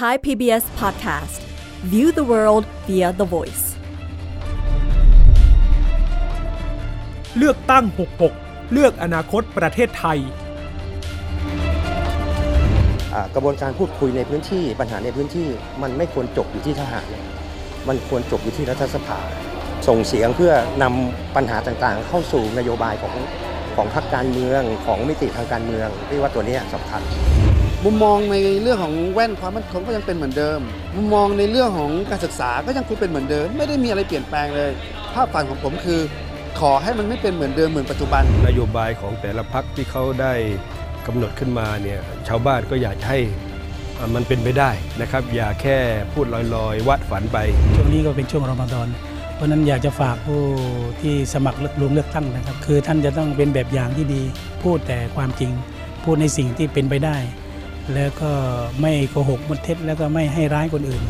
Thai PBS Podcast View the world via the voice เลือกตั้ง 66 เลือกอนาคตประเทศไทยอ่ากระบวนการพูดคุยในพื้นที่ปัญหาในพื้นที่มันไม่ควรจบอยู่ที่ทหาร มันควรจบอยู่ที่รัฐสภา ส่งเสียงเพื่อนำปัญหาต่างๆ เข้าสู่นโยบายของของพรรคการเมืองของมิติทางการเมืองที่ว่าตัวเนี้ยสำคัญ มุมมองในเรื่องของแว่นความมั่นคงก็ยังเป็นเหมือนเดิม มุมมองในเรื่องของการศึกษาก็ยังคงเป็นเหมือนเดิม ไม่ได้มีอะไรเปลี่ยนแปลงเลย ภาพฝันของผมคือ ขอให้มันไม่เป็นเหมือนเดิมเหมือนปัจจุบัน นโยบายของแต่ละพักที่เขาได้กำหนดขึ้นมาเนี่ยชาวบ้านก็อยากให้อ่ามันเป็นไปได้นะครับ อย่าแค่พูดลอยๆวัดฝันไป ช่วงนี้ก็เป็นช่วงรอมฎอนเพราะฉะนั้นอยากจะฝากผู้ที่สมัครลงเลือกตั้งนะครับ คือท่านจะต้องเป็นแบบอย่างที่ดี พูดแต่ความจริง พูดในสิ่งที่เป็นไปได้ แล้วก็ไม่โกหกมดเท็จแล้วก็ไม่ให้ร้ายคนอื่น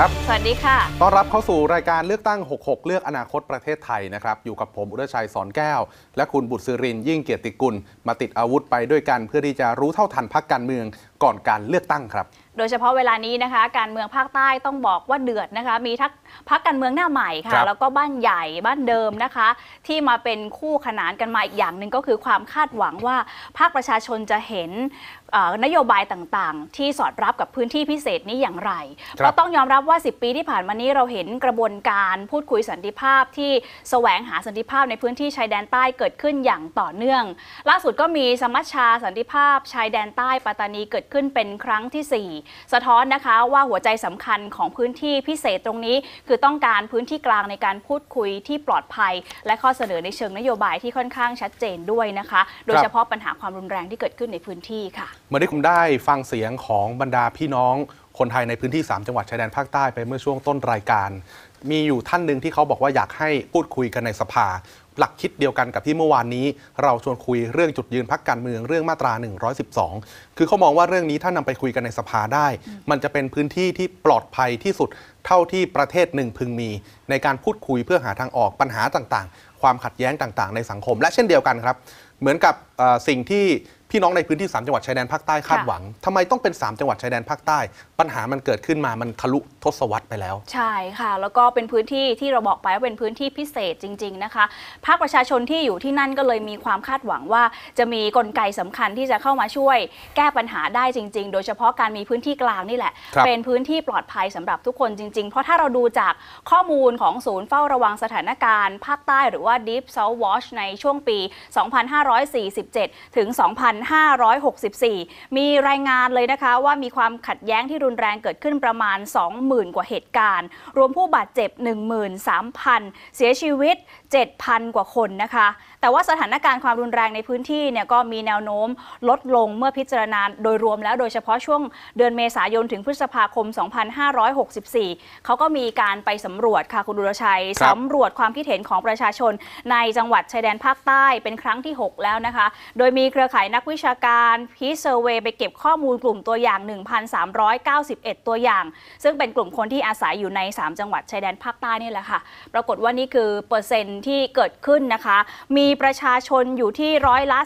ครับ สวัสดีค่ะ ต้อนรับเข้าสู่รายการเลือกตั้ง 66 เลือกอนาคตประเทศไทยนะครับ อยู่กับผมอุดชัยสอนแก้ว และคุณบุตรสิรินยิ่งเกียรติกุล มาติดอาวุธไปด้วยกัน เพื่อที่จะรู้เท่าทันพักการเมืองก่อนการเลือกตั้งครับโดยเฉพาะเวลานี้นะคะ การเมืองภาคใต้ต้องบอกว่าเดือดนะคะ มีทั้งพักการเมืองหน้าใหม่ครัค่ะบแล้วก็บ้านใหญ่บ้านเดิมนะคะ ที่มาเป็นคู่ขนานกันมาอีกอย่างหนึ่งก็คือความคาดหวังว่าภาคประชาชนจะเห็นเอ่อนโยบายต่างๆ ที่สอดรับกับพื้นที่พิเศษนี้อย่างไรเพราะต้องยอมรับว่า 10 ปีที่ผ่านมานี้เราเห็นกระบวนการพูดคุยสันติภาพที่แสวงหาสันติภาพในพื้นที่ชายแดนใต้เกิดขึ้นอย่างต่อเนื่อง ล่าสุดก็มีสมัชชาสันติภาพชายแดนใต้ปัตตานีเกิดขึ้นเป็นครั้งทีสี่4 สะท้อนนะคะว่าหัวใจสำคัญของพื้นที่พิเศษตรงนี้ คือต้องการพื้นที่กลางในการพูดคุยที่ปลอดภัย และข้อเสนอในเชิงนโยบายที่ค่อนข้างชัดเจนด้วยนะคะ โดยเฉพาะปัญหาความรุนแรงที่เกิดขึ้นในพื้นที่ค่ะเมื่อได้คุณได้ฟังเสียงของบรรดาพี่น้องคนไทยในพื้นที่ 3 จังหวัดชายแดนภาคใต้ไปเมื่อช่วงต้นรายการ มีอยู่ท่านหนึ่งที่เขาบอกว่าอยากให้พูดคุยกันในสภา หลักคิดเดียวกันกับที่เมื่อวานนี้ เราชวนคุยเรื่องจุดยืนพักการเมืองเรื่องมาตรา 112 คือเขามองว่าเรื่องนี้ถ้านำไปคุยกันในสภาได้ มันจะเป็นพื้นที่ที่ปลอดภัยที่สุดเท่าที่ประเทศหนึ่งพึงมี ในการพูดคุยเพื่อหาทางออกปัญหาต่างๆ ความขัดแย้งต่างๆ ในสังคม และเช่นเดียวกันครับ เหมือนกับสิ่งที่ พี่น้องในพื้นที่ 3 จังหวัดชายแดนภาคใต้คาดหวังทำไมต้องเป็น 3 จังหวัดชายแดนภาคใต้ ปัญหามันเกิดขึ้นมามันทะลุทศวรรษไปแล้ว ใช่ค่ะ แล้วก็เป็นพื้นที่ที่เราบอกไปว่าเป็นพื้นที่พิเศษจริง ๆนะคะ ภาคประชาชนที่อยู่ที่นั่นก็เลยมีความคาดหวังว่า จะมีกลไกสำคัญที่จะเข้ามาช่วย แก้ปัญหาได้จริง ๆ โดยเฉพาะการมีพื้นที่กลางนี่แหละครับเป็นพื้นที่ปลอดภัยสำหรับทุกคนจริง ๆ เพราะถ้าเราดูจากข้อมูลของศูนย์เฝ้าระวังสถานการณ์ภาคใต้หรือว่า Deep South Watch ในช่วงปี 2547 ถึง2564 มีรายงานเลยนะคะว่ามีความขัดแย้งที่รุนแรงเกิดขึ้นประมาณ 20,000 กว่าเหตุการณ์ รวมผู้บาดเจ็บ 13,000 เสียชีวิต 7,000 กว่าคนนะคะ แต่ว่าสถานการณ์ความรุนแรงในพื้นที่เนี่ยก็มีแนวโน้มลดลงเมื่อพิจารณาโดยรวมแล้วโดยเฉพาะช่วงเดือนเมษายนถึงพฤษภาคม 2564 เขาก็มีการไปสำรวจค่ะคุณดุรชัยสำรวจความคิดเห็นของประชาชน ในจังหวัดชายแดนภาคใต้เป็นครั้งที่ 6 แล้วนะคะ โดยมีเครือข่ายนักวิชาการ Peace Survey ไปเก็บข้อมูลกลุ่มตัวอย่าง 1,391 ตัวอย่าง ซึ่งเป็นกลุ่มคนที่อาศัยอยู่ใน 3 จังหวัดชายแดนภาคใต้นี่แหละค่ะ ปรากฏว่านี่คือเปอร์เซ็นต์ที่เกิดขึ้นนะคะ มีประชาชนอยู่ที่ร้อยละ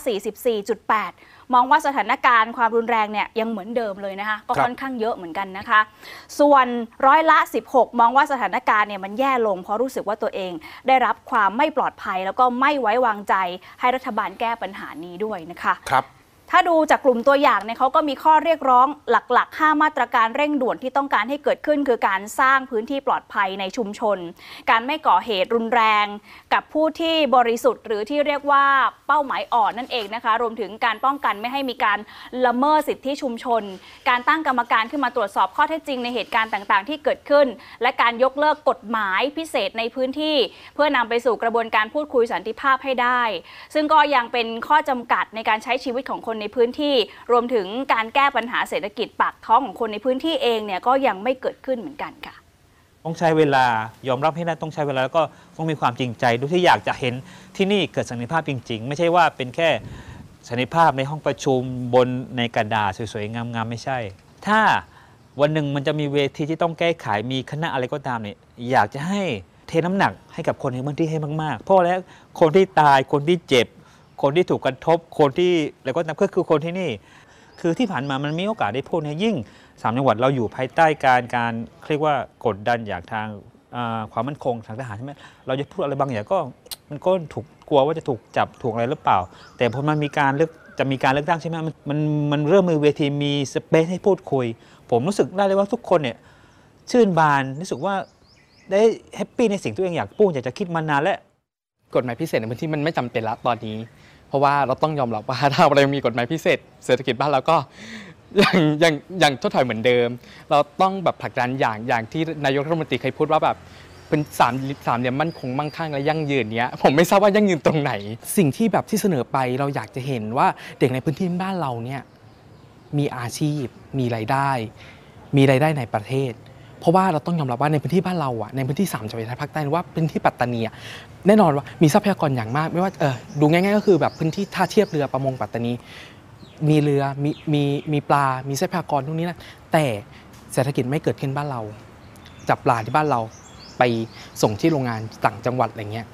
44.8 มองว่าสถานการณ์ความรุนแรงเนี่ยยังเหมือนเดิมเลยนะคะ ก็ครับค่อนข้างเยอะเหมือนกันนะคะ ส่วนร้อยละ 16 มองว่าสถานการณ์เนี่ยมันแย่ลง เพราะรู้สึกว่าตัวเองได้รับความไม่ปลอดภัย แล้วก็ไม่ไว้วางใจให้รัฐบาลแก้ปัญหานี้ด้วยนะคะครับ ถ้าดูจากกลุ่มตัวอย่างเนี่ยเขาก็มีข้อเรียกร้องหลัก ๆ 5 มาตรการเร่งด่วนที่ต้องการให้เกิดขึ้น คือการสร้างพื้นที่ปลอดภัยในชุมชน การไม่ก่อเหตุรุนแรง กับผู้ที่บริสุทธิ์ หรือที่เรียกว่าเป้าหมายอ่อนนั่นเองนะคะ รวมถึงการป้องกันไม่ให้มีการละเมิดสิทธิชุมชน การตั้งกรรมการขึ้นมาตรวจสอบข้อเท็จจริงในเหตุการณ์ต่างๆ ที่เกิดขึ้น และการยกเลิกกฎหมายพิเศษในพื้นที่ เพื่อนำไปสู่กระบวนการพูดคุยสันติภาพให้ได้ ซึ่งก็ยังเป็นข้อจำกัดในการใช้ชีวิตของคนในพื้นที่ รวมถึงการแก้ปัญหาเศรษฐกิจปากท้องของคนในพื้นที่เองเนี่ยก็ยังไม่เกิดขึ้นเหมือนกันค่ะ ต้องใช้เวลายอมรับให้ได้ต้องใช้เวลาแล้วก็ต้องมีความจริงใจด้วยที่อยากจะเห็นที่นี่เกิดสันติภาพจริง ๆ ไม่ใช่ว่าเป็นแค่สันติภาพในห้องประชุมบนในกระดาษสวยๆงามๆไม่ใช่ ถ้าวันหนึ่งมันจะมีเวทีที่ต้องแก้ไขมีคณะอะไรก็ตามเนี่ยอยากจะให้เทน้ำหนักให้กับคนในพื้นที่ให้มาก ๆ เพราะแล้วคนที่ตายคนที่เจ็บ คนที่ถูกกระทบคนที่อะไรก็ตามก็คือคนที่นี่ คือที่ผ่านมามันมีโอกาสได้พูดเนี่ยยิ่งสามจังหวัดเราอยู่ภายใต้การการเรียกว่ากดดันจากทางความมั่นคงทางทหารใช่ไหมเราจะพูดอะไรบางอย่างก็มันก็ถูกกลัวว่าจะถูกจับถูกอะไรหรือเปล่า แต่พอมันมีการเลือกจะมีการเลือกตั้งใช่ไหมมันมันมันเริ่มมีเวทีมีสเปซให้พูดคุย ผมรู้สึกได้เลยว่าทุกคนเนี่ยชื่นบานรู้สึกว่าได้แฮปปี้ในสิ่งที่ตัวเองอยากพูดอยากจะคิดมานานแล้ว กฎหมายพิเศษในพื้นที่มันไม่จำเป็นแล้วตอนนี้ เพราะว่าเราต้องยอมรับว่าถ้าเรายังมีกฎหมายพิเศษ เศรษฐกิจบ้านเราก็ ยังยังยังทดถอยเหมือนเดิม เราต้องแบบผลักดันอย่างอย่างที่นายกรัฐมนตรีเคยพูดว่าแบบเป็นสามสามเหลี่ยมมั่นคงมั่งคั่งและยั่งยืนเนี้ยผมไม่ทราบว่ายั่งยืนตรงไหน สิ่งที่แบบที่เสนอไปเราอยากจะเห็นว่าเด็กในพื้นที่บ้านเราเนี่ยมีอาชีพ มีรายได้ มีรายได้ในประเทศ เพราะว่าเราต้องยอมรับว่าในพื้นที่บ้านเราอะในพื้นที่สามจังหวัดชายภาคใต้หรือว่าพื้นที่ปัตตานีแน่นอนว่ามีทรัพยากรอย่างมาก ไม่ว่าเออดูง่ายๆก็คือแบบพื้นที่ท่าเทียบเรือประมงปัตตานีมีเรือมีมีมีปลา มีทรัพยากรตรงนี้นะแต่เศรษฐกิจไม่เกิดขึ้นบ้านเราจับปลาที่บ้านเราไปส่งที่โรงงานต่างจังหวัดอะไรเงี้ย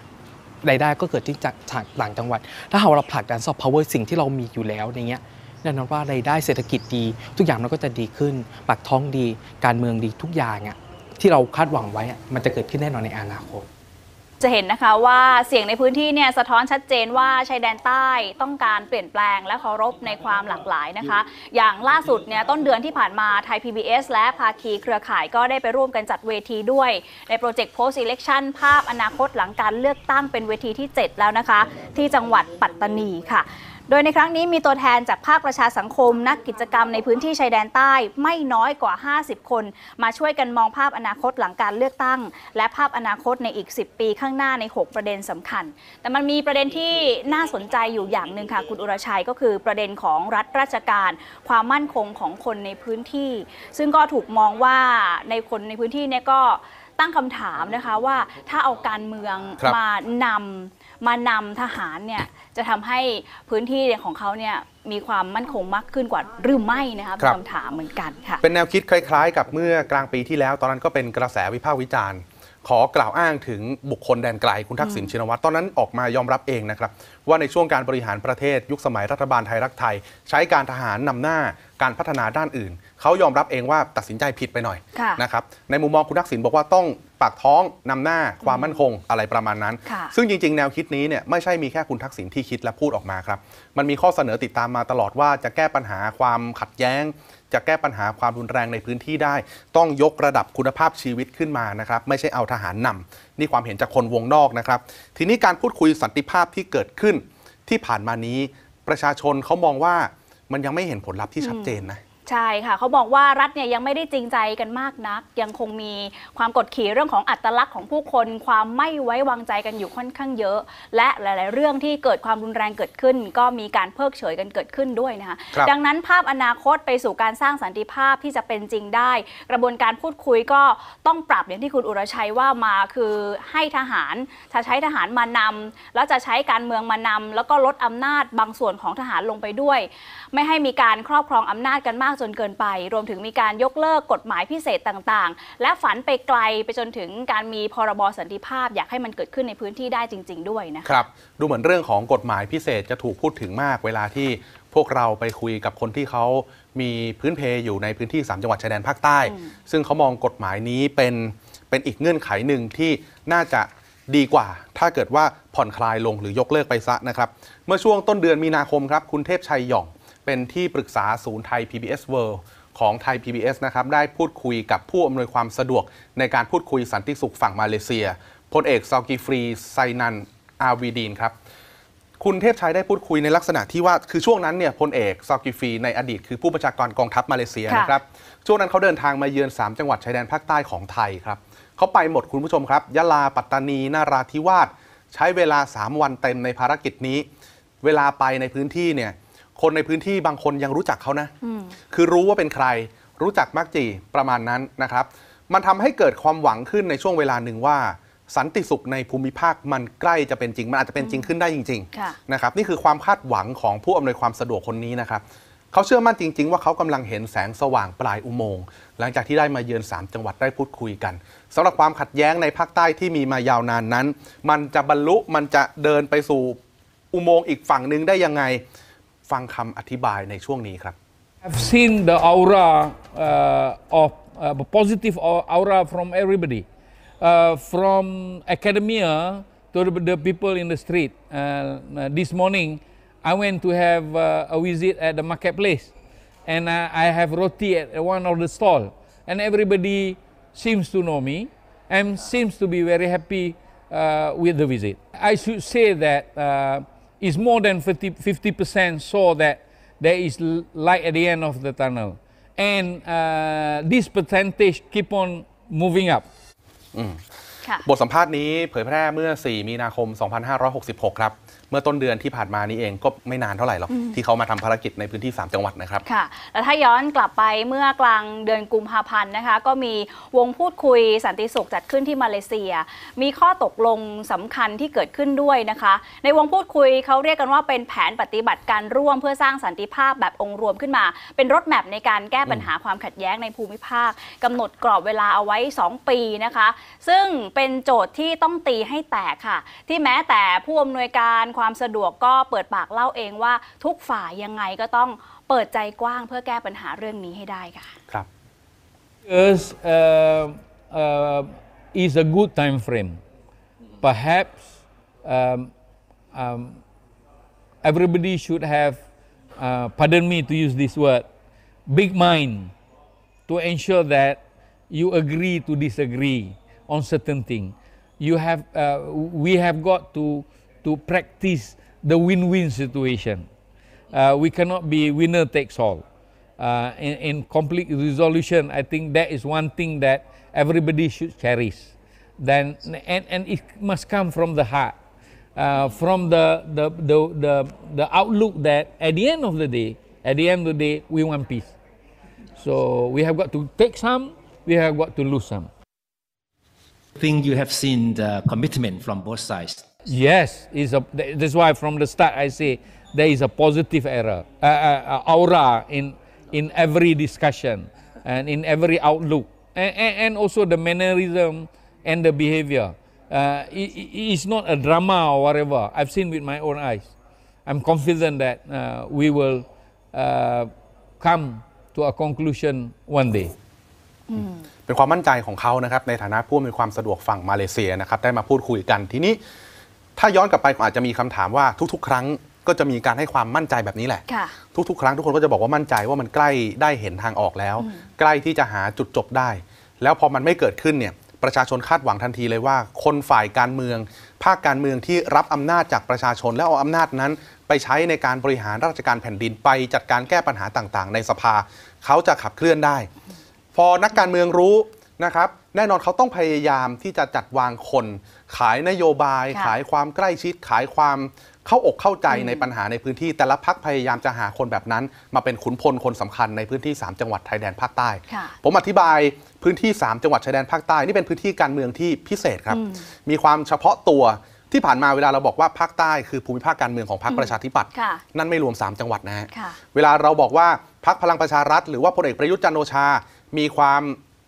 รายได้ก็เกิดที่จากต่างจังหวัด ถ้าหากเราผลักดันซอฟต์พาวเวอร์สิ่งที่เรามีอยู่แล้วอย่างเงี้ย แน่นอนว่ารายได้เศรษฐกิจดี ทุกอย่างมันก็จะดีขึ้นปากท้องดี การเมืองดีทุกอย่างอะที่เราคาดหวังไว้อะมันจะเกิดขึ้นแน่นอนในอนาคตจะเห็นนะคะว่าเสียงในพื้นที่เนี่ยสะท้อนชัดเจนว่าชายแดนใต้ต้องการเปลี่ยนแปลงและเคารพในความหลากหลายนะคะ อย่างล่าสุดเนี่ยต้นเดือนที่ผ่านมาไทย PBS และภาคีเครือข่ายก็ได้ไปร่วมกันจัดเวทีด้วย ในโปรเจกต์ post election ภาพอนาคตหลังการเลือกตั้งเป็นเวทีที่ 7 แล้วนะคะ ที่จังหวัดปัตตานีค่ะ โดยในครั้งนี้มีตัวแทนจากภาคประชาสังคม นักกิจกรรมในพื้นที่ชายแดนใต้ไม่น้อยกว่า 50 คน มาช่วยกันมองภาพอนาคตหลังการเลือกตั้ง และภาพอนาคตในอีก 10 ปีข้างหน้าใน 6 ประเด็นสำคัญ แต่มันมีประเด็นที่น่าสนใจอยู่อย่างหนึ่งค่ะคุณอุรชัยก็คือประเด็นของรัฐราชการ ความมั่นคงของคนในพื้นที่ ซึ่งก็ถูกมองว่าในคนในพื้นที่เนี่ยก็ตั้งคำถามนะคะว่าถ้าเอาการเมืองครับมานำมานำทหารเนี่ย จะทำให้พื้นที่ของเขาเนี่ยมีความมั่นคงมากขึ้นกว่าหรือไม่นะคะเป็นคำถามเหมือนกันค่ะ เป็นแนวคิดคล้าย ๆ กับเมื่อกลางปีที่แล้ว ตอนนั้นก็เป็นกระแสวิพากษ์วิจารณ์ ขอกล่าวอ้างถึงบุคคลแดนไกลคุณทักษิณชินวัตรตอนนั้นออกมายอมรับเองนะครับ ว่าในช่วงการบริหารประเทศยุคสมัยรัฐบาลไทยรักไทย ใช้การทหารนำหน้าการพัฒนาด้านอื่น เขายอมรับเองว่าตัดสินใจผิดไปหน่อยค่ะนะครับในมุมมองคุณทักษิณบอกว่าต้องปากท้องนำหน้าความมั่นคงอะไรประมาณนั้นค่ะซึ่งจริง ๆ แนวคิดนี้เนี่ยไม่ใช่มีแค่คุณทักษิณที่คิดและพูดออกมาครับมันมีข้อเสนอติดตามมาตลอดว่าจะแก้ปัญหาความขัดแย้ง จะแก้ปัญหาความรุนแรงในพื้นที่ได้ ต้องยกระดับคุณภาพชีวิตขึ้นมานะครับ ไม่ใช่เอาทหารนำนี่ความเห็นจากคนวงนอกนะครับ ทีนี้การพูดคุยสันติภาพที่เกิดขึ้น ที่ผ่านมานี้ประชาชนเขามองว่ามันยังไม่เห็นผลลัพธ์ที่ชัดเจนนะ ใช่ค่ะเขาบอกว่ารัฐเนี่ยยังไม่ได้จริงใจกันมากนัก ยังคงมีความกดขี่เรื่องของอัตลักษณ์ของผู้คน ความไม่ไว้วางใจกันอยู่ค่อนข้างเยอะ และหลาย ๆ เรื่องที่เกิดความรุนแรงเกิดขึ้น ก็มีการเพิกเฉยกันเกิดขึ้นด้วยนะคะครับดังนั้นภาพอนาคตไปสู่การสร้างสันติภาพที่จะเป็นจริงได้ กระบวนการพูดคุยก็ต้องปรับอย่างที่คุณอุรชัยว่ามาคือให้ทหารจะใช้ทหารมานำแล้วจะใช้การเมืองมานำแล้วก็ลดอำนาจบางส่วนของทหารลงไปด้วย ไม่ให้มีการครอบครองอำนาจกันมากจนเกินไป รวมถึงมีการยกเลิกกฎหมายพิเศษต่างๆ และฝันไปไกลไปจนถึงการมีพรบสันติภาพ อยากให้มันเกิดขึ้นในพื้นที่ได้จริง ๆ ด้วยนะคะครับดูเหมือนเรื่องของกฎหมายพิเศษจะถูกพูดถึงมากเวลาที่พวกเราไปคุยกับคนที่เขามีพื้นเพอยู่ในพื้นที่ 3 จังหวัดชายแดนภาคใต้ ซึ่งเขามองกฎหมายนี้เป็นเป็นอีกเงื่อนไขหนึ่งที่น่าจะดีกว่า ถ้าเกิดว่าผ่อนคลายลงหรือยกเลิกไปซะนะครับ เมื่อช่วงต้นเดือนมีนาคมครับ คุณเทพชัยหย่อง เป็นที่ปรึกษาศูนย์ไทย PBS World ของไทย PBS นะครับได้พูดคุยกับผู้อำนวยความสะดวก ในการพูดคุยสันติสุขฝั่งมาเลเซียพลเอกซอกีฟรีไซนันอาวีดีนครับคุณเทพชัยได้พูดคุยในลักษณะที่ว่าคือช่วงนั้นเนี่ยพลเอกซอกิฟีในอดีตคือผู้บัญชาการกองทัพมาเลเซียค่ะนะครับช่วงนั้นเขาเดินทางมาเยือน 3 จังหวัดชายแดนภาคใต้ของไทยครับเขาไปหมดคุณผู้ชมครับ ยะลาปัตตานีนาราธิวาสใช้เวลา 3 วันเต็มในภารกิจนี้ เวลาไปในพื้นที่เนี่ย คนในพื้นที่บางคนยังรู้จักเขานะ คือรู้ว่าเป็นใคร รู้จักมักจีประมาณนั้นนะครับ มันทำให้เกิดความหวังขึ้นในช่วงเวลาหนึ่งว่า สันติสุขในภูมิภาคมันใกล้จะเป็นจริง มันอาจจะเป็นจริงขึ้นได้จริงค่ะๆนะครับนี่คือความคาดหวังของผู้อำนวยความสะดวกคนนี้นะครับเขาเชื่อมั่นจริง ๆ ว่าเขากำลังเห็นแสงสว่างปลายอุโมงค์หลังจากที่ได้มาเยือน 3 จังหวัดได้พูดคุยกันสำหรับความขัดแย้งในภาคใต้ที่มีมายาวนานนั้น มันจะบรรลุมันจะเดินไปสู่อุโมงค์อีกฝั่งหนึ่งได้ยังไง ฟังคำอธิบายในช่วงนี้ครับ I've seen the aura uh, of uh, positive au- aura from everybody, uh, from academia to the, the people in the street. Uh, uh, this morning, I went to have uh, a visit at the marketplace, and uh, I have roti at one of the stall, and everybody seems to know me and seems to be very happy uh, with the visit. I should say that uh, it's more than 50 percent saw that there is l- light at the end of the tunnel, and uh, this percentage keep on moving up. ค่ะบทสัมภาษณ์นี้เผยแพร่เมื่อ 4 มีนาคม 2566 ครับเมื่อต้นเดือนที่ผ่านมานี้เองก็ไม่นานเท่าไหร่หรอกอืมที่เขามาทำภารกิจในพื้นที่ 3 จังหวัดนะครับค่ะแล้วถ้าย้อนกลับไปเมื่อกลางเดือนกุมภาพันธ์นะคะก็มีวงพูดคุยสันติสุขจัดขึ้นที่มาเลเซีย มีข้อตกลงสำคัญที่เกิดขึ้นด้วยนะคะ ในวงพูดคุยเขาเรียกกันว่าเป็นแผนปฏิบัติการร่วมเพื่อสร้างสันติภาพแบบองค์รวมขึ้นมา เป็นรถแมพในการแก้ปัญหาความขัดแย้งในภูมิภาคกำหนดกรอบเวลาเอาไว้ 2 ปีนะคะ ซึ่งเป็นโจทย์ที่ต้องตีให้แตกค่ะ ที่แม้แต่ผู้อำนวยการความสะดวกก็เปิดปากเล่าเองว่าทุกฝ่ายยังไงก็ต้องเปิดใจกว้างเพื่อแก้ปัญหาเรื่องนี้ให้ได้ค่ะ ครับ Years uh, uh, is a good time frame. Perhaps um, um, everybody should have, uh, pardon me to use this word, big mind to ensure that you agree to disagree on certain things. You have, uh, we have got to, to practice the win-win situation. Uh, we cannot be winner takes all. Uh, in, in resolution, I think that is one thing that everybody should cherish. Then, and, and it must come from the heart, uh, from the, the, the, the, the outlook that at the end of the day, at the end of the day, we want peace. So we have got to take some, we have got to lose some. I think you have seen the commitment from both sides. Yes, is a, that's why from the start I say there is a positive error, uh, uh, aura in, in every discussion and in every outlook, and, and, and also the mannerism and the behavior. Uh, it, it- it's not a drama or whatever. I've seen with my own eyes. I'm confident that uh, we will uh, come to a conclusion one day. เป็นความมั่นใจของเขานะครับในฐานะผู้มีความสะดวกฝั่งมาเลเซียนะครับได้มาพูดคุยกันทีนี้ ถ้าย้อนกลับไปอาจจะมีคำถามว่าทุก ๆ ครั้งก็จะมีการให้ความมั่นใจแบบนี้แหละค่ะทุกๆ ครั้งทุกคนก็จะบอกว่ามั่นใจว่ามันใกล้ได้เห็นทางออกแล้ว ใกล้ที่จะหาจุดจบได้ แล้วพอมันไม่เกิดขึ้นเนี่ยประชาชนคาดหวังทันทีเลยว่า คนฝ่ายการเมือง ภาคการเมืองที่รับอำนาจจากประชาชน แล้วเอาอำนาจนั้น ไปใช้ในการบริหารราชการแผ่นดินไปจัดการแก้ปัญหาต่างๆ ในสภา เขาจะขับเคลื่อนได้ พอนักการเมืองรู้นะครับ แน่นอนเขาต้องพยายามที่จะจัดวางคน ขายนโยบาย ค่ะขายความใกล้ชิด ขายความเข้าอกเข้าใจในปัญหาในพื้นที่ แต่ละพรรคพยายามจะหาคนแบบนั้น มาเป็นขุนพลคนสำคัญในพื้นที่ 3 จังหวัดชายแดนภาคใต้ ค่ะ ผมอธิบายพื้นที่ 3 จังหวัดชายแดนภาคใต้ นี่เป็นพื้นที่การเมืองที่พิเศษครับ มีความเฉพาะตัวที่ผ่านมาเวลาเราบอกว่าภาคใต้คือภูมิภาคการเมืองของพรรคประชาธิปัตย์ค่ะนั่นไม่รวม 3 จังหวัดนะฮะ ค่ะ เวลาเราบอกว่าพรรคพลังประชารัฐ หรือว่าพลเอกประยุทธ์จันทร์โอชา มีความ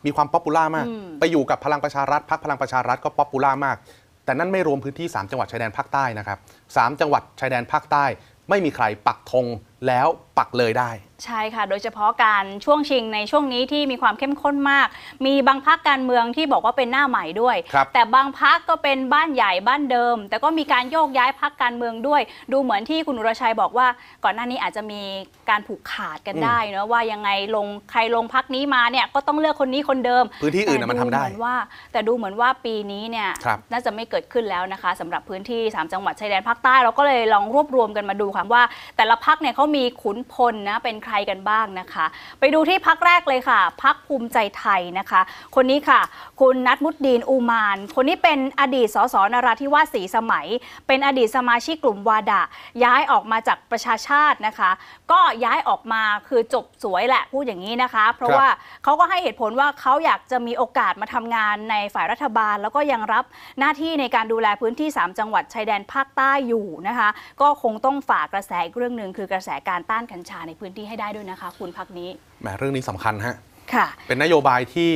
มีความ popular มากอืมไปอยู่กับพลังประชารัฐพรรคพลังประชารัฐก็ popular มาก แต่นั่นไม่รวมพื้นที่ 3 จังหวัดชายแดนภาคใต้นะครับสามจังหวัดชายแดนภาคใต้ ไม่มีใครปักธงแล้วปักเลยได้ ใช่ค่ะ โดยเฉพาะการช่วงชิงในช่วงนี้ที่มีความเข้มข้นมาก มีบางพักการเมืองที่บอกว่าเป็นหน้าใหม่ด้วยครับแต่บางพักก็เป็นบ้านใหญ่บ้านเดิม แต่ก็มีการโยกย้ายพักการเมืองด้วย ดูเหมือนที่คุณอุรชัยบอกว่า ก่อนหน้านี้อาจจะมีการผูกขาดกันอืมได้เนอะว่ายังไงลงใครลงพักนี้มาเนี่ยก็ต้องเลือกคนนี้คนเดิม พื้นที่อื่นน่ะมันทำได้แต่เหมือนว่า แต่ดูเหมือนว่าปีนี้เนี่ยครับน่าจะไม่เกิดขึ้นแล้วนะคะสำหรับพื้นที่ 3 จังหวัดชายแดนภาคใต้เราก็เลยลองรวบรวมกันมาดูค่ะว่า แต่ละพักเนี่ยเขามีขุนพลนะเป็นใครกันบ้างนะคะ ไปดูที่พักแรกเลยค่ะ พักภูมิใจไทยนะคะ คนนี้ค่ะ คุณนัทมุดดีนอูมาน คนนี้เป็นอดีตสสนราธิวาสสีสมัย เป็นอดีตสมาชิกกลุ่มวาดะ ย้ายออกมาจากประชาชาตินะคะ ก็ย้ายออกมาคือจบสวยแหละพูดอย่างนี้นะคะ เพราะรว่าเขาก็ให้เหตุผลว่าเขาอยากจะมีโอกาสมาทำงานในฝ่ายรัฐบาล แล้วก็ยังรับหน้าที่ในการดูแลพื้นที่ 3 จังหวัดชายแดนภาคใต้อยู่นะคะ ก็คงต้องฝากกระแสอีกเรื่องหนึ่งคือกระแสการต้านกัญชาในพื้นที่ให้ได้ด้วยนะคะ คุณพักนี้แหมเรื่องนี้สำคัญฮะค่ะเป็นนโยบายที่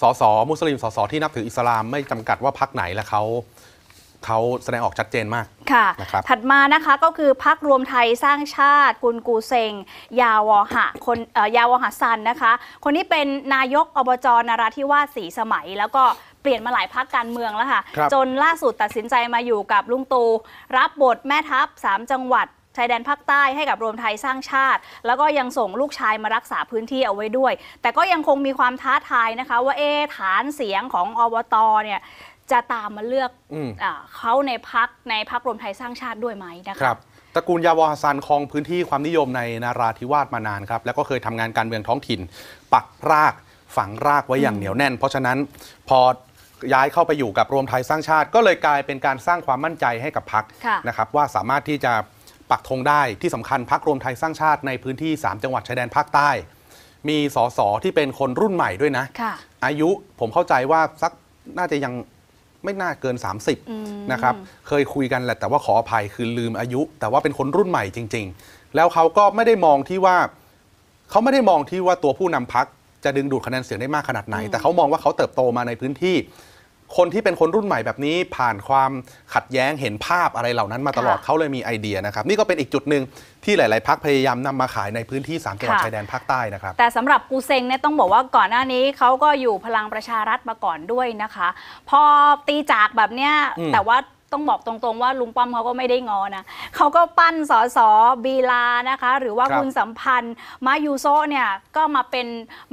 สสมุสลิมสสที่นับถืออิสลามไม่จำกัดว่าพักไหนและเขาเขาแสดงออกชัดเจนมากค่ะนะครับถัดมานะคะก็คือพักรวมไทยสร้างชาติ กุลกูเซง ยาวอหะคนเอ่อยาวอหะซันนะคะ คนนี้เป็นนายกอบจนราธิวาสสีสมัย แล้วก็เปลี่ยนมาหลายพักการเมืองแล้วค่ะครับจนล่าสุดตัดสินใจมาอยู่กับลุงตูรับบทแม่ทัพ 3 จังหวัด ชายแดนภาคใต้ให้กับรวมไทยสร้างชาติ แล้วก็ยังส่งลูกชายมารักษาพื้นที่เอาไว้ด้วย แต่ก็ยังคงมีความท้าทายนะคะ ว่าเอะฐานเสียงของอบตเนี่ยจะตามมาเลือกอืมอาเขาในพักในพักรวมไทยสร้างชาติด้วยไหมนะคะครับตระกูลยาวอฮัสซันครองพื้นที่ความนิยมในนาราธิวาสมานานครับ แล้วก็เคยทำงานการเมืองท้องถิ่น ปักรากฝังรากไว้อย่างเหนียวแน่น เพราะฉะนั้นพอย้ายเข้าไปอยู่กับรวมไทยสร้างชาติ ก็เลยกลายเป็นการสร้างความมั่นใจให้กับพักค่ะนะครับว่าสามารถที่จะ ปักธงได้ที่สำคัญพักรวมไทยสร้างชาติในพื้นที่ 3 จังหวัดชายแดนภาคใต้ มีสสที่เป็นคนรุ่นใหม่ด้วยนะค่ะอายุผมเข้าใจว่าสักน่าจะยังไม่น่าเกินอืม30นะครับเคยคุยกันแหละแต่ว่าขออภัยคือลืมอายุ แต่ว่าเป็นคนรุ่นใหม่จริง ๆ แล้วเขาก็ไม่ได้มองที่ว่าเขาไม่ได้มองที่ว่าตัวผู้นำพักจะดึงดูดคะแนนเสียงได้มากขนาดไหน แต่เขามองว่าเขาเติบโตมาในพื้นที่ คนที่เป็นคนรุ่นใหม่แบบนี้ผ่านความขัดแย้งเห็นภาพอะไรเหล่านั้นมาตลอดค่ะเขาเลยมีไอเดียนะครับนี่ก็เป็นอีกจุดหนึ่งที่หลาย ๆ พักพยายามนำมาขายในพื้นที่สามจังหวัดค่ะชายแดนภาคใต้นะครับแต่สำหรับกูเซงเนี่ยต้องบอกว่าก่อนหน้านี้เขาก็อยู่พลังประชารัฐมาก่อนด้วยนะคะ พอตีจากแบบเนี้ยอืมแต่ว่า ต้องบอกตรงๆว่าลุงป้อมเขาก็ไม่ได้งอนะเขาก็ปั้นสอสอบีลานะคะ หรือว่าครับคุณสัมพันธ์มายูโซะเนี่ยก็มาเป็น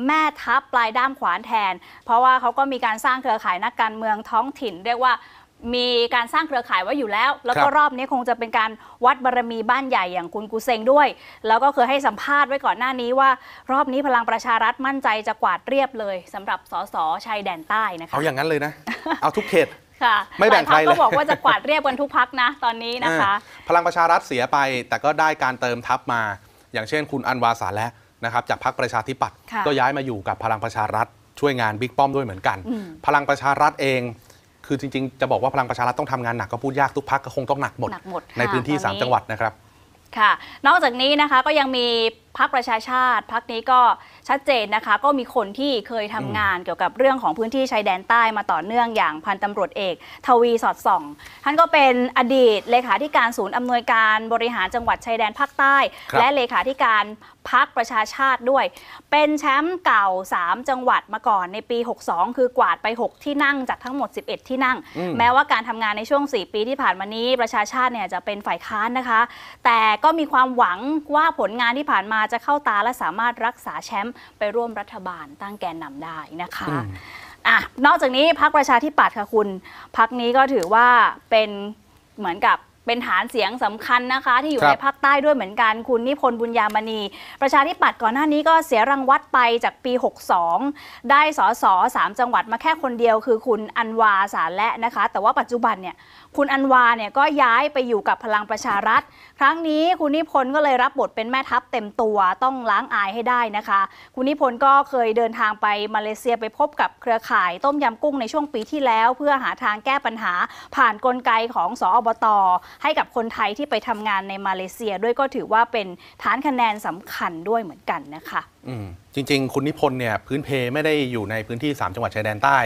แม่ทัพปลายด้ามขวานแทน เพราะว่าเขาก็มีการสร้างเครือข่ายนักการเมืองท้องถิ่น เรียกว่ามีการสร้างเครือข่ายไว้อยู่แล้ว แล้วก็ครับรอบนี้คงจะเป็นการวัดบารมีบ้านใหญ่อย่างคุณกูเซงด้วย แล้วก็เคยให้สัมภาษณ์ไว้ก่อนหน้านี้ว่า รอบนี้พลังประชารัฐมั่นใจจะกวาดเรียบเลยสำหรับสสชายแดนใต้นะคะเอาอย่างนั้นเลยนะ เอาทุกเขต ค่ะไม่แบ่งหลายพรรคใครเลยก็บอกว่าจะกวาดเรียบกันทุกพักนะตอนนี้นะคะอ่าพลังประชารัฐเสียไป แต่ก็ได้การเติมทัพมา อย่างเช่น คุณอันวาสาและนะครับจากพรรคประชาธิปัตย์ค่ะก็ย้ายมาอยู่กับพลังประชารัฐช่วยงานบิ๊กป้อมด้วยเหมือนกันอืมพลังประชารัฐเอง คือจริง ๆ จะบอกว่าพลังประชารัฐต้องทำงานหนักก็พูดยากทุกพักก็คงต้องหนักหมดหนักหมดในพื้นที่ค่ะตอนนี้3จังหวัดนะครับค่ะ นอกจากนี้นะคะก็ยังมีพักประชาชาติพักนี้ก็ชัดเจนนะคะ ก็มีคนที่เคยทำงานเกี่ยวกับเรื่องของพื้นที่ชายแดนใต้มาต่อเนื่องอย่างพันตำรวจเอก ทวีสอดส่อง ท่านก็เป็นอดีตเลขาธิการศูนย์อำนวยการบริหารจังหวัดชายแดนภาคใต้ครับและเลขาธิการพักประชาชาติด้วย เป็นแชมป์เก่า 3 จังหวัดมาก่อนในปี 62 คือกวาดไป 6 ที่นั่งจากทั้งหมด 11 ที่นั่งอืมแม้ว่าการทำงานในช่วง 4 ปีที่ผ่านมานี้ประชาชาติเนี่ยจะเป็นฝ่ายค้านนะคะ แต่ก็มีความหวังว่าผลงานที่ผ่านมาจะเข้าตาและสามารถรักษาแชมป์ไปร่วมรัฐบาลตั้งแกนนำได้นะคะอืมอะนอกจากนี้พักประชาธิปัตย์ค่ะคุณพักนี้ก็ถือว่าเป็นเหมือนกับเป็นฐานเสียงสำคัญนะคะ ที่อยู่ครับในภาคใต้ด้วยเหมือนกันคุณนิพนธ์บุญญามณี ประชาธิปัตย์ก่อนหน้านี้ก็เสียรังวัดไปจากปี 62 ได้สอสอสามจังหวัดมาแค่คนเดียวคือคุณอันวาสารและนะคะ แต่ว่าปัจจุบันเนี่ยคุณอันวาเนี่ยก็ย้ายไปอยู่กับพลังประชารัฐ ครั้งนี้คุณนิพนธ์ก็เลยรับบทเป็นแม่ทัพเต็มตัวต้องล้างอายให้ได้นะคะ คุณนิพนธ์ก็เคยเดินทางไปมาเลเซียไปพบกับเครือข่ายต้มยำกุ้งในช่วงปีที่แล้ว เพื่อหาทางแก้ปัญหา ผ่านกลไกของสอบต ให้กับคนไทยที่ไปทำงานในมาเลเซีย ด้วยก็ถือว่าเป็นฐานคะแนนสำคัญด้วยเหมือนกันนะคะจริง ๆ คุณนิพนธ์เนี่ยพื้นเพไม่ได้อยู่ในพื้นที่ 3 จังหวัดชายแดนใต้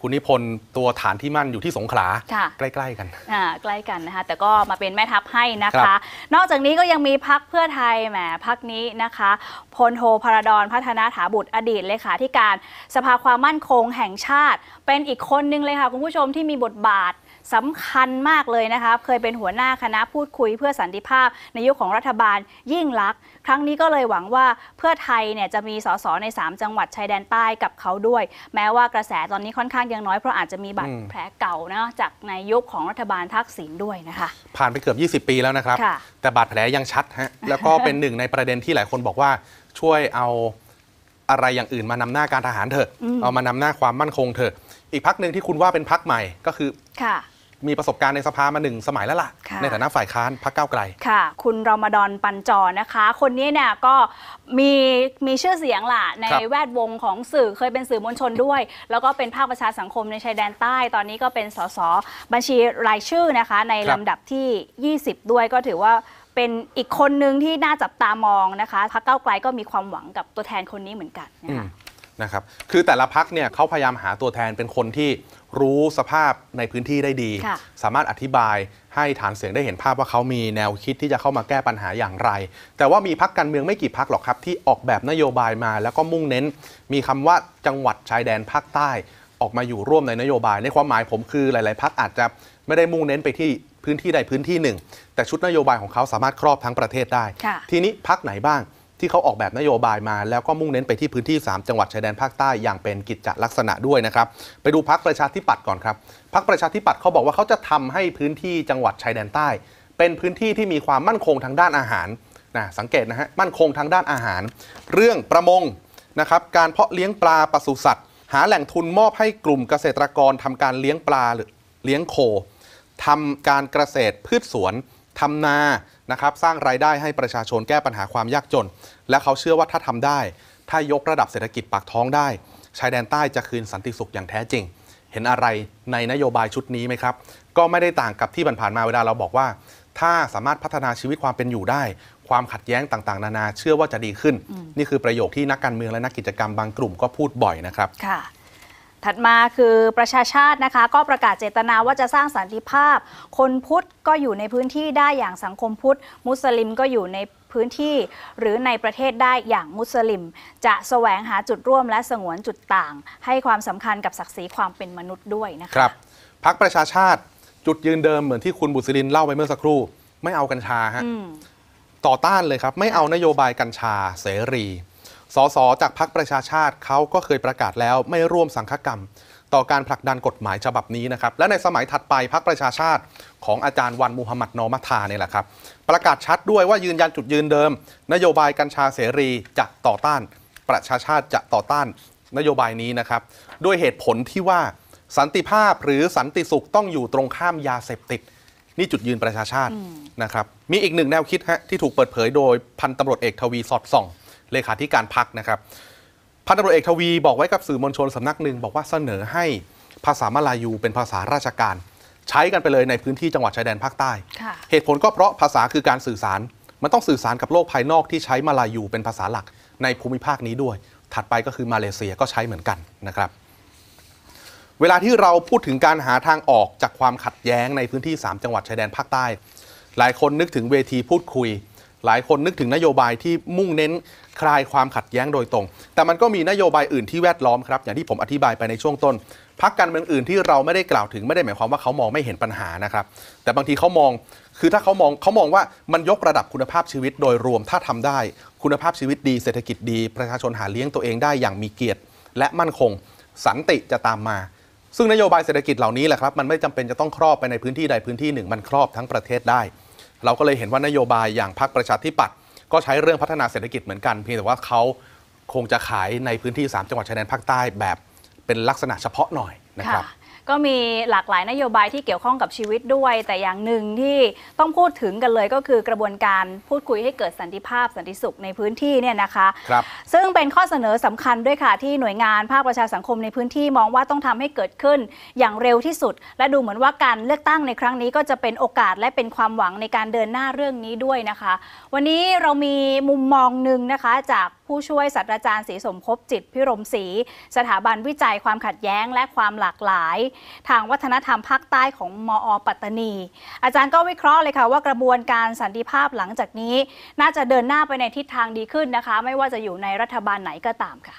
คุณนิพนธ์ตัวฐานที่มั่นอยู่ที่สงขลาค่ะใกล้ๆกันอ่าใกล้กันนะคะ แต่ก็มาเป็นแม่ทัพให้นะครัคะบนอกจากนี้ก็ยังมีพักเพื่อไทยแหมพักนี้นะคะพลโทพระดอนพัฒนาถาบุตรอดีตเลขาธิการสภาความมั่นคงแห่งชาติ เป็นอีกคนนึงเลยค่ะ คุณผู้ชมที่มีบทบาท สำคัญมากเลยนะคะเคยเป็นหัวหน้าคณะพูดคุยเพื่อสันติภาพ ในยุคของรัฐบาลยิ่งลักษณ์ครั้งนี้ก็เลยหวังว่าเพื่อไทยเนี่ยจะมีสสใน 3 จังหวัดชายแดนใต้กับเขาด้วย แม้ว่ากระแสตอนนี้ค่อนข้างยังน้อยเพราะอาจจะมีบาดอืมแผลเก่านะจากในยุคของรัฐบาลทักษิณด้วยนะคะผ่านไปเกือบ 20 ปีแล้วนะครับค่ะแต่บาดแผลยังชัดฮะแล้วก็เป็นหนึ่งในประเด็นที่หลายคนบอกว่าช่วยเอาอะไรอย่างอื่นมานำหน้าการทหารเถอะอืมเอามานำหน้าความมั่นคงเถอะ อีกพักหนึ่งที่คุณว่าเป็นพักใหม่ก็คือค่ะ มีประสบการณ์ในสภามาหนึ่งสมัยแล้วล่ะค่ะในฐานะฝ่ายค้านพักก้าวไกล ค่ะ คุณรอมฎอนปันจอนะคะ คนนี้เนี่ยก็มีมีชื่อเสียงล่ะ ในครับแวดวงของสื่อเคยเป็นสื่อมวลชนด้วย แล้วก็เป็นภาคประชาสังคมในชายแดนใต้ ตอนนี้ก็เป็นสสบัญชีรายชื่อนะคะ ในครับลำดับที่ 20 ด้วยก็ถือว่าเป็นอีกคนหนึ่งที่น่าจับตามองนะคะพรรคก้าวไกลก็มีความหวังกับตัวแทนคนนี้เหมือนกันนะคะนะครับ คือแต่ละพักเนี่ยเขาพยายามหาตัวแทนเป็นคนที่ รู้สภาพในพื้นที่ได้ดีค่ะสามารถอธิบายให้ฐานเสียงได้เห็นภาพว่าเขามีแนวคิดที่จะเข้ามาแก้ปัญหาอย่างไร แต่ว่ามีพักการเมืองไม่กี่พักหรอกครับ ที่ออกแบบนโยบายมา แล้วก็มุ่งเน้น มีคำว่าจังหวัดชายแดนภาคใต้ ออกมาอยู่ร่วมในนโยบาย ในความหมายผมคือหลาย ๆ พักอาจจะไม่ได้มุ่งเน้นไปที่พื้นที่ใดพื้นที่หนึ่ง แต่ชุดนโยบายของเขาสามารถครอบทั้งประเทศได้ค่ะทีนี้พักไหนบ้าง ที่เขาออกแบบนโยบายมา แล้วก็มุ่งเน้นไปที่พื้นที่ 3 จังหวัดชายแดนภาคใต้อย่างเป็นกิจจลักษณะด้วยนะครับ ไปดูพักประชาธิปัตย์ก่อนครับพักประชาธิปัตย์เขาบอกว่าเขาจะทำให้พื้นที่จังหวัดชายแดนใต้ เป็นพื้นที่ที่มีความมั่นคงทางด้านอาหารนะสังเกตนะฮะมั่นคงทางด้านอาหาร เรื่องประมงนะครับการเพาะเลี้ยงปลาปศุสัตว์ หาแหล่งทุนมอบให้กลุ่มเกษตรกรทำการเลี้ยงปลาหรือเลี้ยงโคทำการเกษตรพืชสวน ทำนานะครับสร้างรายได้ให้ประชาชนแก้ปัญหาความยากจน และเขาเชื่อว่าถ้าทำได้ ถ้ายกระดับเศรษฐกิจปากท้องได้ชายแดนใต้จะคืนสันติสุขอย่างแท้จริง เห็นอะไรในนโยบายชุดนี้ไหมครับ ก็ไม่ได้ต่างกับที่ผ่านๆมาเวลาเราบอกว่า ถ้าสามารถพัฒนาชีวิตความเป็นอยู่ได้ ความขัดแย้งต่างๆ นานาเชื่อว่าจะดีขึ้น นี่คือประโยคที่นักการเมืองและนักกิจกรรมบางกลุ่มก็พูดบ่อยนะครับ ค่ะ ถัดมาคือประชาชาตินะคะ ก็ประกาศเจตนาว่าจะสร้างสันติภาพ คนพุทธก็อยู่ในพื้นที่ได้อย่างสังคมพุทธ มุสลิมก็อยู่ในพื้นที่หรือในประเทศได้อย่างมุสลิม จะแสวงหาจุดร่วมและสงวนจุดต่าง ให้ความสำคัญกับศักดิ์ศรีความเป็นมนุษย์ด้วยนะคะครับพักประชาชาติจุดยืนเดิมเหมือนที่คุณบุษรินเล่าไปเมื่อสักครู่ ไม่เอากัญชาฮะอืมต่อต้านเลยครับ ไม่เอานโยบายกัญชาเสรี สสจากพักประชาชาติเขาก็เคยประกาศแล้วไม่ร่วมสังฆกรรม ต่อการผลักดันกฎหมายฉบับนี้นะครับ และในสมัยถัดไปพักประชาชาติของอาจารย์วันมูฮัมหมัดนอมัทาเนี่ยแหละครับ ประกาศชัดด้วยว่ายืนยันจุดยืนเดิม นโยบายกัญชาเสรีจะต่อต้าน ประชาชาติจะต่อต้านนโยบายนี้นะครับด้วยเหตุผลที่ว่าสันติภาพหรือสันติสุขต้องอยู่ตรงข้ามยาเสพติด นี่จุดยืนประชาชาตินะครับมีอีกหนึ่งแนวคิดฮะที่ถูกเปิดเผยโดยพันตำรวจเอกทวีสอดส่อง เลขาธิการพักนะครับพันตำรวจเอกทวีบอกไว้กับสื่อมวลชนสำนักหนึ่งบอกว่าเสนอให้ภาษามลายูเป็นภาษาราชการ ใช้กันไปเลยในพื้นที่จังหวัดชายแดนภาคใต้ค่ะเหตุผลก็เพราะภาษาคือการสื่อสาร มันต้องสื่อสารกับโลกภายนอกที่ใช้มาลายูเป็นภาษาหลักในภูมิภาคนี้ด้วย ถัดไปก็คือมาเลเซียก็ใช้เหมือนกันนะครับ เวลาที่เราพูดถึงการหาทางออกจากความขัดแย้งในพื้นที่ 3 จังหวัดชายแดนภาคใต้ หลายคนนึกถึงเวทีพูดคุย หลายคนนึกถึงนโยบายที่มุ่งเน้นคลายความขัดแย้งโดยตรง แต่มันก็มีนโยบายอื่นที่แวดล้อมครับ อย่างที่ผมอธิบายไปในช่วงต้นพักการเมืองอื่นที่เราไม่ได้กล่าวถึงไม่ได้หมายความว่าเขามองไม่เห็นปัญหานะครับ แต่บางทีเขามองคือถ้าเขามองเขามองว่ามันยกระดับคุณภาพชีวิตโดยรวมถ้าทำได้ คุณภาพชีวิตดีเศรษฐกิจดี ประชาชนหาเลี้ยงตัวเองได้อย่างมีเกียรติ และมั่นคง สันติจะตามมา ซึ่งนโยบายเศรษฐกิจเหล่านี้แหละครับมันไม่จำเป็นจะต้องครอบไปในพื้นที่ใดพื้นที่หนึ่ง มันครอบทั้งประเทศได้ เราก็เลยเห็นว่านโยบายอย่างพรรคประชาธิปัตย์ก็ใช้เรื่องพัฒนาเศรษฐกิจเหมือนกัน เพียงแต่ว่าเขาคงจะขายในพื้นที่ 3 จังหวัดชายแดนภาคใต้แบบเป็นลักษณะเฉพาะหน่อยนะครับ ก็มีหลากหลายนโยบายที่เกี่ยวข้องกับชีวิตด้วย แต่อย่างหนึ่งที่ต้องพูดถึงกันเลยก็คือกระบวนการพูดคุยให้เกิดสันติภาพสันติสุขในพื้นที่เนี่ยนะคะครับซึ่งเป็นข้อเสนอสำคัญด้วยค่ะที่หน่วยงานภาคประชาสังคมในพื้นที่มองว่าต้องทำให้เกิดขึ้นอย่างเร็วที่สุด และดูเหมือนว่าการเลือกตั้งในครั้งนี้ก็จะเป็นโอกาสและเป็นความหวังในการเดินหน้าเรื่องนี้ด้วยนะคะ วันนี้เรามีมุมมองหนึ่งนะคะจากผู้ช่วยศาสตราจารย์ศรีสมภพจิตพิรมศรีสถาบันวิจัยความขัดแย้งและความหลากหลายทางวัฒนธรรมภาคใต้ของมอปัตตานี อาจารย์ก็วิเคราะห์เลยค่ะว่ากระบวนการสันติภาพหลังจากนี้ น่าจะเดินหน้าไปในทิศทางดีขึ้นนะคะ ไม่ว่าจะอยู่ในรัฐบาลไหนก็ตามค่ะ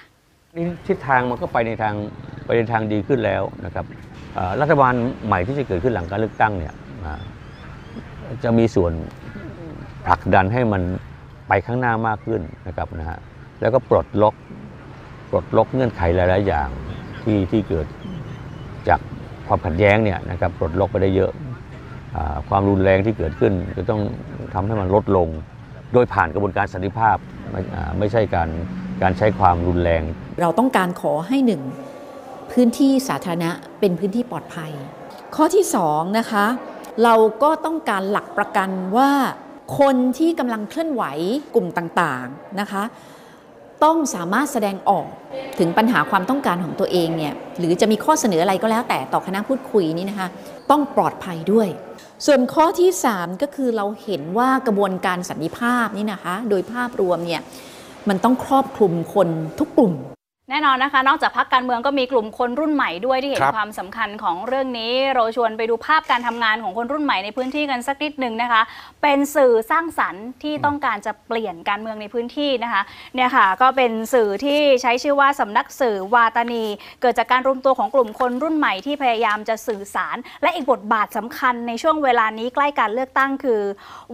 นี่ทิศทางมันก็ไปในทางไปในทางดีขึ้นแล้วนะครับรัฐบาลใหม่ที่จะเกิดขึ้นหลังการเลือกตั้งเนี่ยจะมีส่วนผลักดันให้มันไปข้างหน้ามากขึ้นนะครับนะฮะแล้วก็ปลดล็อกปลดล็อกเงื่อนไขหลาย ๆ อย่างที่ที่เกิด จากความขัดแย้งเนี่ยนะครับปลดล็อกไปได้เยอะอความรุนแรงที่เกิดขึ้นจะต้องทำให้มันลดลง โดยผ่านกระบวนการสันติภาพไมไม่ใช่การการใช้ความรุนแรง เราต้องการขอให้หนึ่งพื้นที่สาธารณะเป็นพื้นที่ปลอดภัย ข้อที่สองนะคะเราก็ต้องการหลักประกันว่าคนที่กำลังเคลื่อนไหวกลุ่มต่างๆนะคะ ต้องสามารถแสดงออกถึงปัญหาความต้องการของตัวเองเนี่ยหรือจะมีข้อเสนออะไรก็แล้วแต่ต่อคณะพูดคุยนี้นะคะต้องปลอดภัยด้วย ส่วนข้อที่ 3 ก็คือเราเห็นว่ากระบวนการสันติภาพนี่นะคะ โดยภาพรวมเนี่ยมันต้องครอบคลุมคนทุกกลุ่ม แน่นอนนะคะ นอกจากพักการเมืองก็มีกลุ่มคนรุ่นใหม่ด้วยที่เห็นครับความสำคัญของเรื่องนี้ เราชวนไปดูภาพการทำงานของคนรุ่นใหม่ในพื้นที่กันสักนิดหนึ่งนะคะ เป็นสื่อสร้างสรรค์ที่ต้องการจะเปลี่ยนการเมืองในพื้นที่นะคะเนี่ยค่ะก็เป็นสื่อที่ใช้ชื่อว่าสำนักสื่อวาตานี เกิดจากการรวมตัวของกลุ่มคนรุ่นใหม่ที่พยายามจะสื่อสาร และอีกบทบาทสำคัญในช่วงเวลานี้ใกล้การเลือกตั้งคือ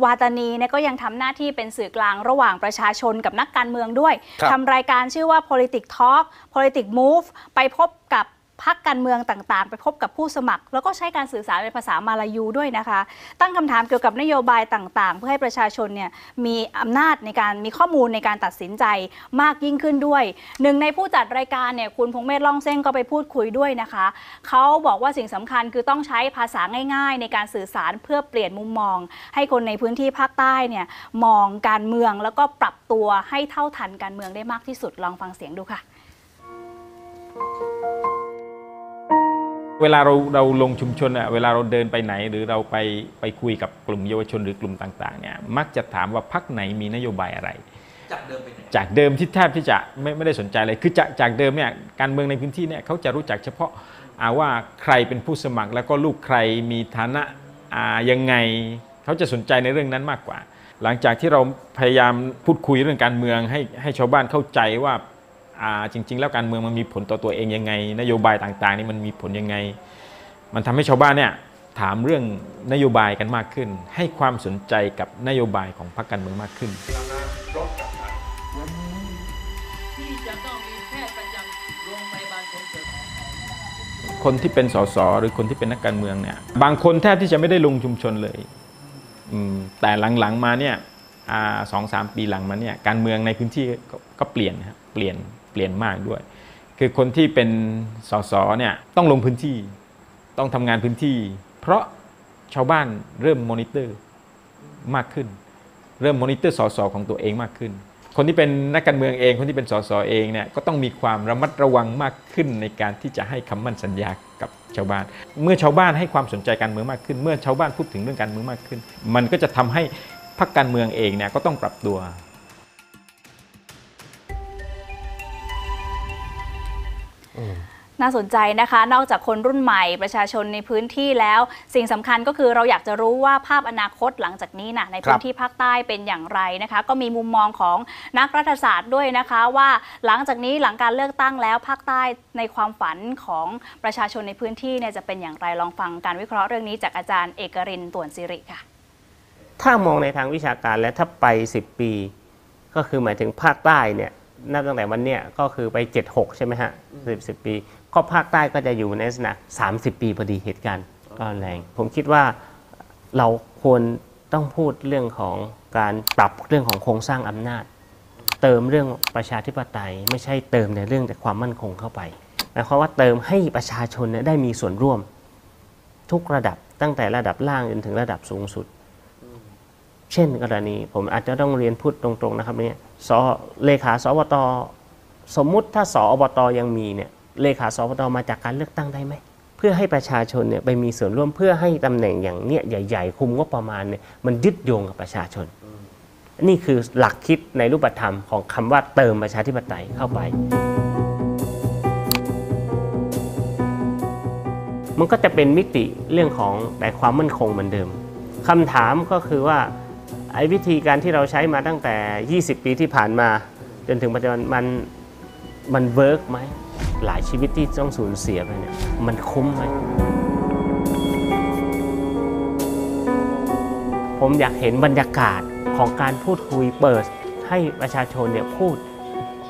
วาตานีเนี่ยก็ยังทำหน้าที่เป็นสื่อกลางระหว่างประชาชนกับนักการเมืองด้วยครับทำรายการชื่อว่า politics talk politics move ไปพบกับพักการเมืองต่างๆ ไปพบกับผู้สมัคร แล้วก็ใช้การสื่อสารเป็นภาษามาลายูด้วยนะคะ ตั้งคำถามเกี่ยวกับนโยบายต่างๆ เพื่อให้ประชาชนเนี่ยมีอำนาจในการมีข้อมูลในการตัดสินใจมากยิ่งขึ้นด้วย หนึ่งในผู้จัดรายการเนี่ยคุณพงเมธล่องเส้งก็ไปพูดคุยด้วยนะคะ เขาบอกว่าสิ่งสำคัญคือต้องใช้ภาษาง่าย ๆ ในการสื่อสารเพื่อเปลี่ยนมุมมอง ให้คนในพื้นที่ภาคใต้เนี่ยมองการเมืองแล้วก็ปรับตัวให้เท่าทันการเมืองได้มากที่สุดลองฟังเสียงดูค่ะ เวลาเราเราลงชุมชนอะเวลาเราเดินไปไหน หรือเราไปไปคุยกับกลุ่มเยาวชนหรือกลุ่มต่างๆเนี่ยมักจะถามว่าพักไหนมีนโยบายอะไร จากเดิมไปไหนจากเดิมที่แทบที่จะไม่ไม่ได้สนใจเลยคือจากจากเดิมเนี่ยการเมืองในพื้นที่เนี่ยเขาจะรู้จักเฉพาะอาว่าใครเป็นผู้สมัคร แล้วก็ลูกใครมีฐานะอ่ายังไงเขาจะสนใจในเรื่องนั้นมากกว่า หลังจากที่เราพยายามพูดคุยเรื่องการเมืองให้ให้ชาวบ้านเข้าใจว่าอ่า จริง ๆ แล้วการเมืองมันมีผลต่อตัวเองยังไง นโยบายต่างๆนี่มันมีผลยังไง มันทำให้ชาวบ้านเนี่ยถามเรื่องนโยบายกันมากขึ้น ให้ความสนใจกับนโยบายของพรรคการเมืองมากขึ้นคนที่เป็นสสหรือคนที่เป็นนักการเมืองเนี่ยบางคนแทบที่จะไม่ได้ลงชุมชนเลยแต่หลังๆมาเนี่ยสองสามปีหลังมาเนี่ยการเมืองในพื้นที่ก็เปลี่ยนครับเปลี่ยน เปลี่ยนมากด้วย คือคนที่เป็นสสเนี่ยต้องลงพื้นที่ ต้องทำงานพื้นที่ เพราะชาวบ้านเริ่มมอนิเตอร์มากขึ้น เริ่มมอนิเตอร์สสของตัวเองมากขึ้น คนที่เป็นนักการเมืองเอง คนที่เป็นสสเองเนี่ยก็ต้องมีความระมัดระวังมากขึ้นในการที่จะให้คำมั่นสัญญากับชาวบ้าน เมื่อชาวบ้านให้ความสนใจการเมืองมากขึ้น เมื่อชาวบ้านพูดถึงเรื่องการเมืองมากขึ้น มันก็จะทำให้พรรคการเมืองเองเนี่ยก็ต้องปรับตัว น่าสนใจนะคะ นอกจากคนรุ่นใหม่ประชาชนในพื้นที่แล้ว สิ่งสำคัญก็คือเราอยากจะรู้ว่าภาพอนาคตหลังจากนี้นะในพื้นที่ภาคใต้เป็นอย่างไรนะคะ ก็มีมุมมองของนักรัฐศาสตร์ด้วยนะคะว่าหลังจากนี้หลังการเลือกตั้งแล้วภาคใต้ในความฝันของประชาชนในพื้นที่เนี่ยจะเป็นอย่างไรลองฟังการวิเคราะห์เรื่องนี้จากอาจารย์เอกรินต่วนสิริค่ะ ถ้ามองในทางวิชาการแล้วถ้าไป 10 ปี ก็คือหมายถึงภาคใต้เนี่ย นับตั้งแต่วันเนี้ยก็คือไป 76 ใช่ไหมฮะ10 10ปี ก็ภาคใต้ก็จะอยู่ในลักษณะ 30 ปีพอดีเหตุการณ์ก็แรง ผมคิดว่าเราควรต้องพูดเรื่องของการปรับเรื่องของโครงสร้างอำนาจ เติมเรื่องประชาธิปไตย ไม่ใช่เติมในเรื่องแต่ความมั่นคงเข้าไปหมายความว่าเติมให้ประชาชนเนี่ยได้มีส่วนร่วม ทุกระดับตั้งแต่ระดับล่างจนถึงระดับสูงสุด เช่นกรณี ผมอาจจะต้องเรียนพูดตรงๆนะครับเนี่ยสเลขาสอบตสมมุติถ้าสอบตยังมีเนี่ยเลขาสอบตมาจากการเลือกตั้งได้ไหมเพื่อให้ประชาชนเนี่ยไปมีส่วนร่วมเพื่อให้ตำแหน่งอย่างเนี้ยใหญ่ ๆ คุมงบประมาณเนี่ยมันยึดโยงกับประชาชน นี่คือหลักคิดในรูปธรรมของคำว่าเติมประชาธิปไตยเข้าไป มันก็จะเป็นมิติเรื่องของแต่ความมั่นคงเหมือนเดิมคำถามก็คือว่า ไอ้วิธีการที่เราใช้มาตั้งแต่ 20 ปีที่ผ่านมา จนถึงปัจจุบันมันมันเวิร์กไหมหลายชีวิตที่ต้องสูญเสียไปเนี่ยมันคุ้มไหมผมอยากเห็นบรรยากาศของการพูดคุยเปิดให้ประชาชนเนี่ยพูด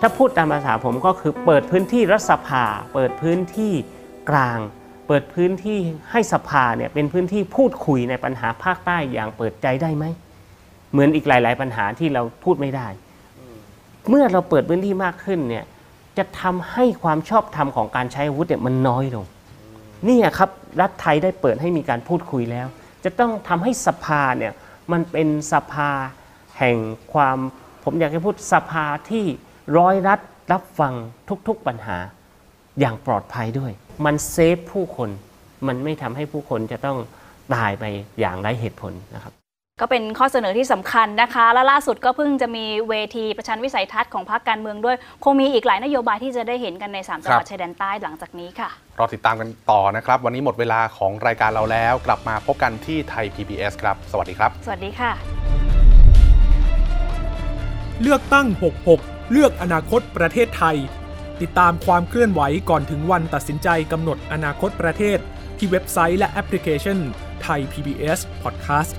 ถ้าพูดตามภาษาผมก็คือเปิดพื้นที่รัฐสภา เปิดพื้นที่กลาง เปิดพื้นที่ให้สภาเนี่ยเป็นพื้นที่พูดคุยในปัญหาภาคใต้อย่างเปิดใจได้ไหม เหมือนอีกหลาย ๆ ปัญหาที่เราพูดไม่ได้ เมื่อเราเปิดพื้นที่มากขึ้นเนี่ยจะทำให้ความชอบธรรมของการใช้อาวุธเนี่ยมันน้อยลงนี่ครับรัฐไทยได้เปิดให้มีการพูดคุยแล้ว จะต้องทำให้สภาเนี่ยมันเป็นสภาแห่งความผมอยากให้พูดสภาที่ร้อยรัฐรับฟังทุกๆปัญหาอย่างปลอดภัยด้วย มันเซฟผู้คน มันไม่ทำให้ผู้คนจะต้องตายไปอย่างไร้เหตุผลนะครับ ก็เป็นข้อเสนอที่สำคัญนะคะ และล่าสุดก็เพิ่งจะมีเวทีประชันวิสัยทัศน์ของพรรคการเมืองด้วย คงมีอีกหลายนโยบายที่จะได้เห็นกันใน 3 จังหวัดครับชายแดนใต้หลังจากนี้ค่ะ รอติดตามกันต่อนะครับ วันนี้หมดเวลาของรายการเราแล้ว กลับมาพบกันที่ไทย PBS ครับ สวัสดีครับ สวัสดีค่ะ เลือกตั้ง 66 เลือกอนาคตประเทศไทย ติดตามความเคลื่อนไหวก่อนถึงวันตัดสินใจกำหนดอนาคตประเทศ ที่เว็บไซต์และแอปพลิเคชันไทย PBS Podcast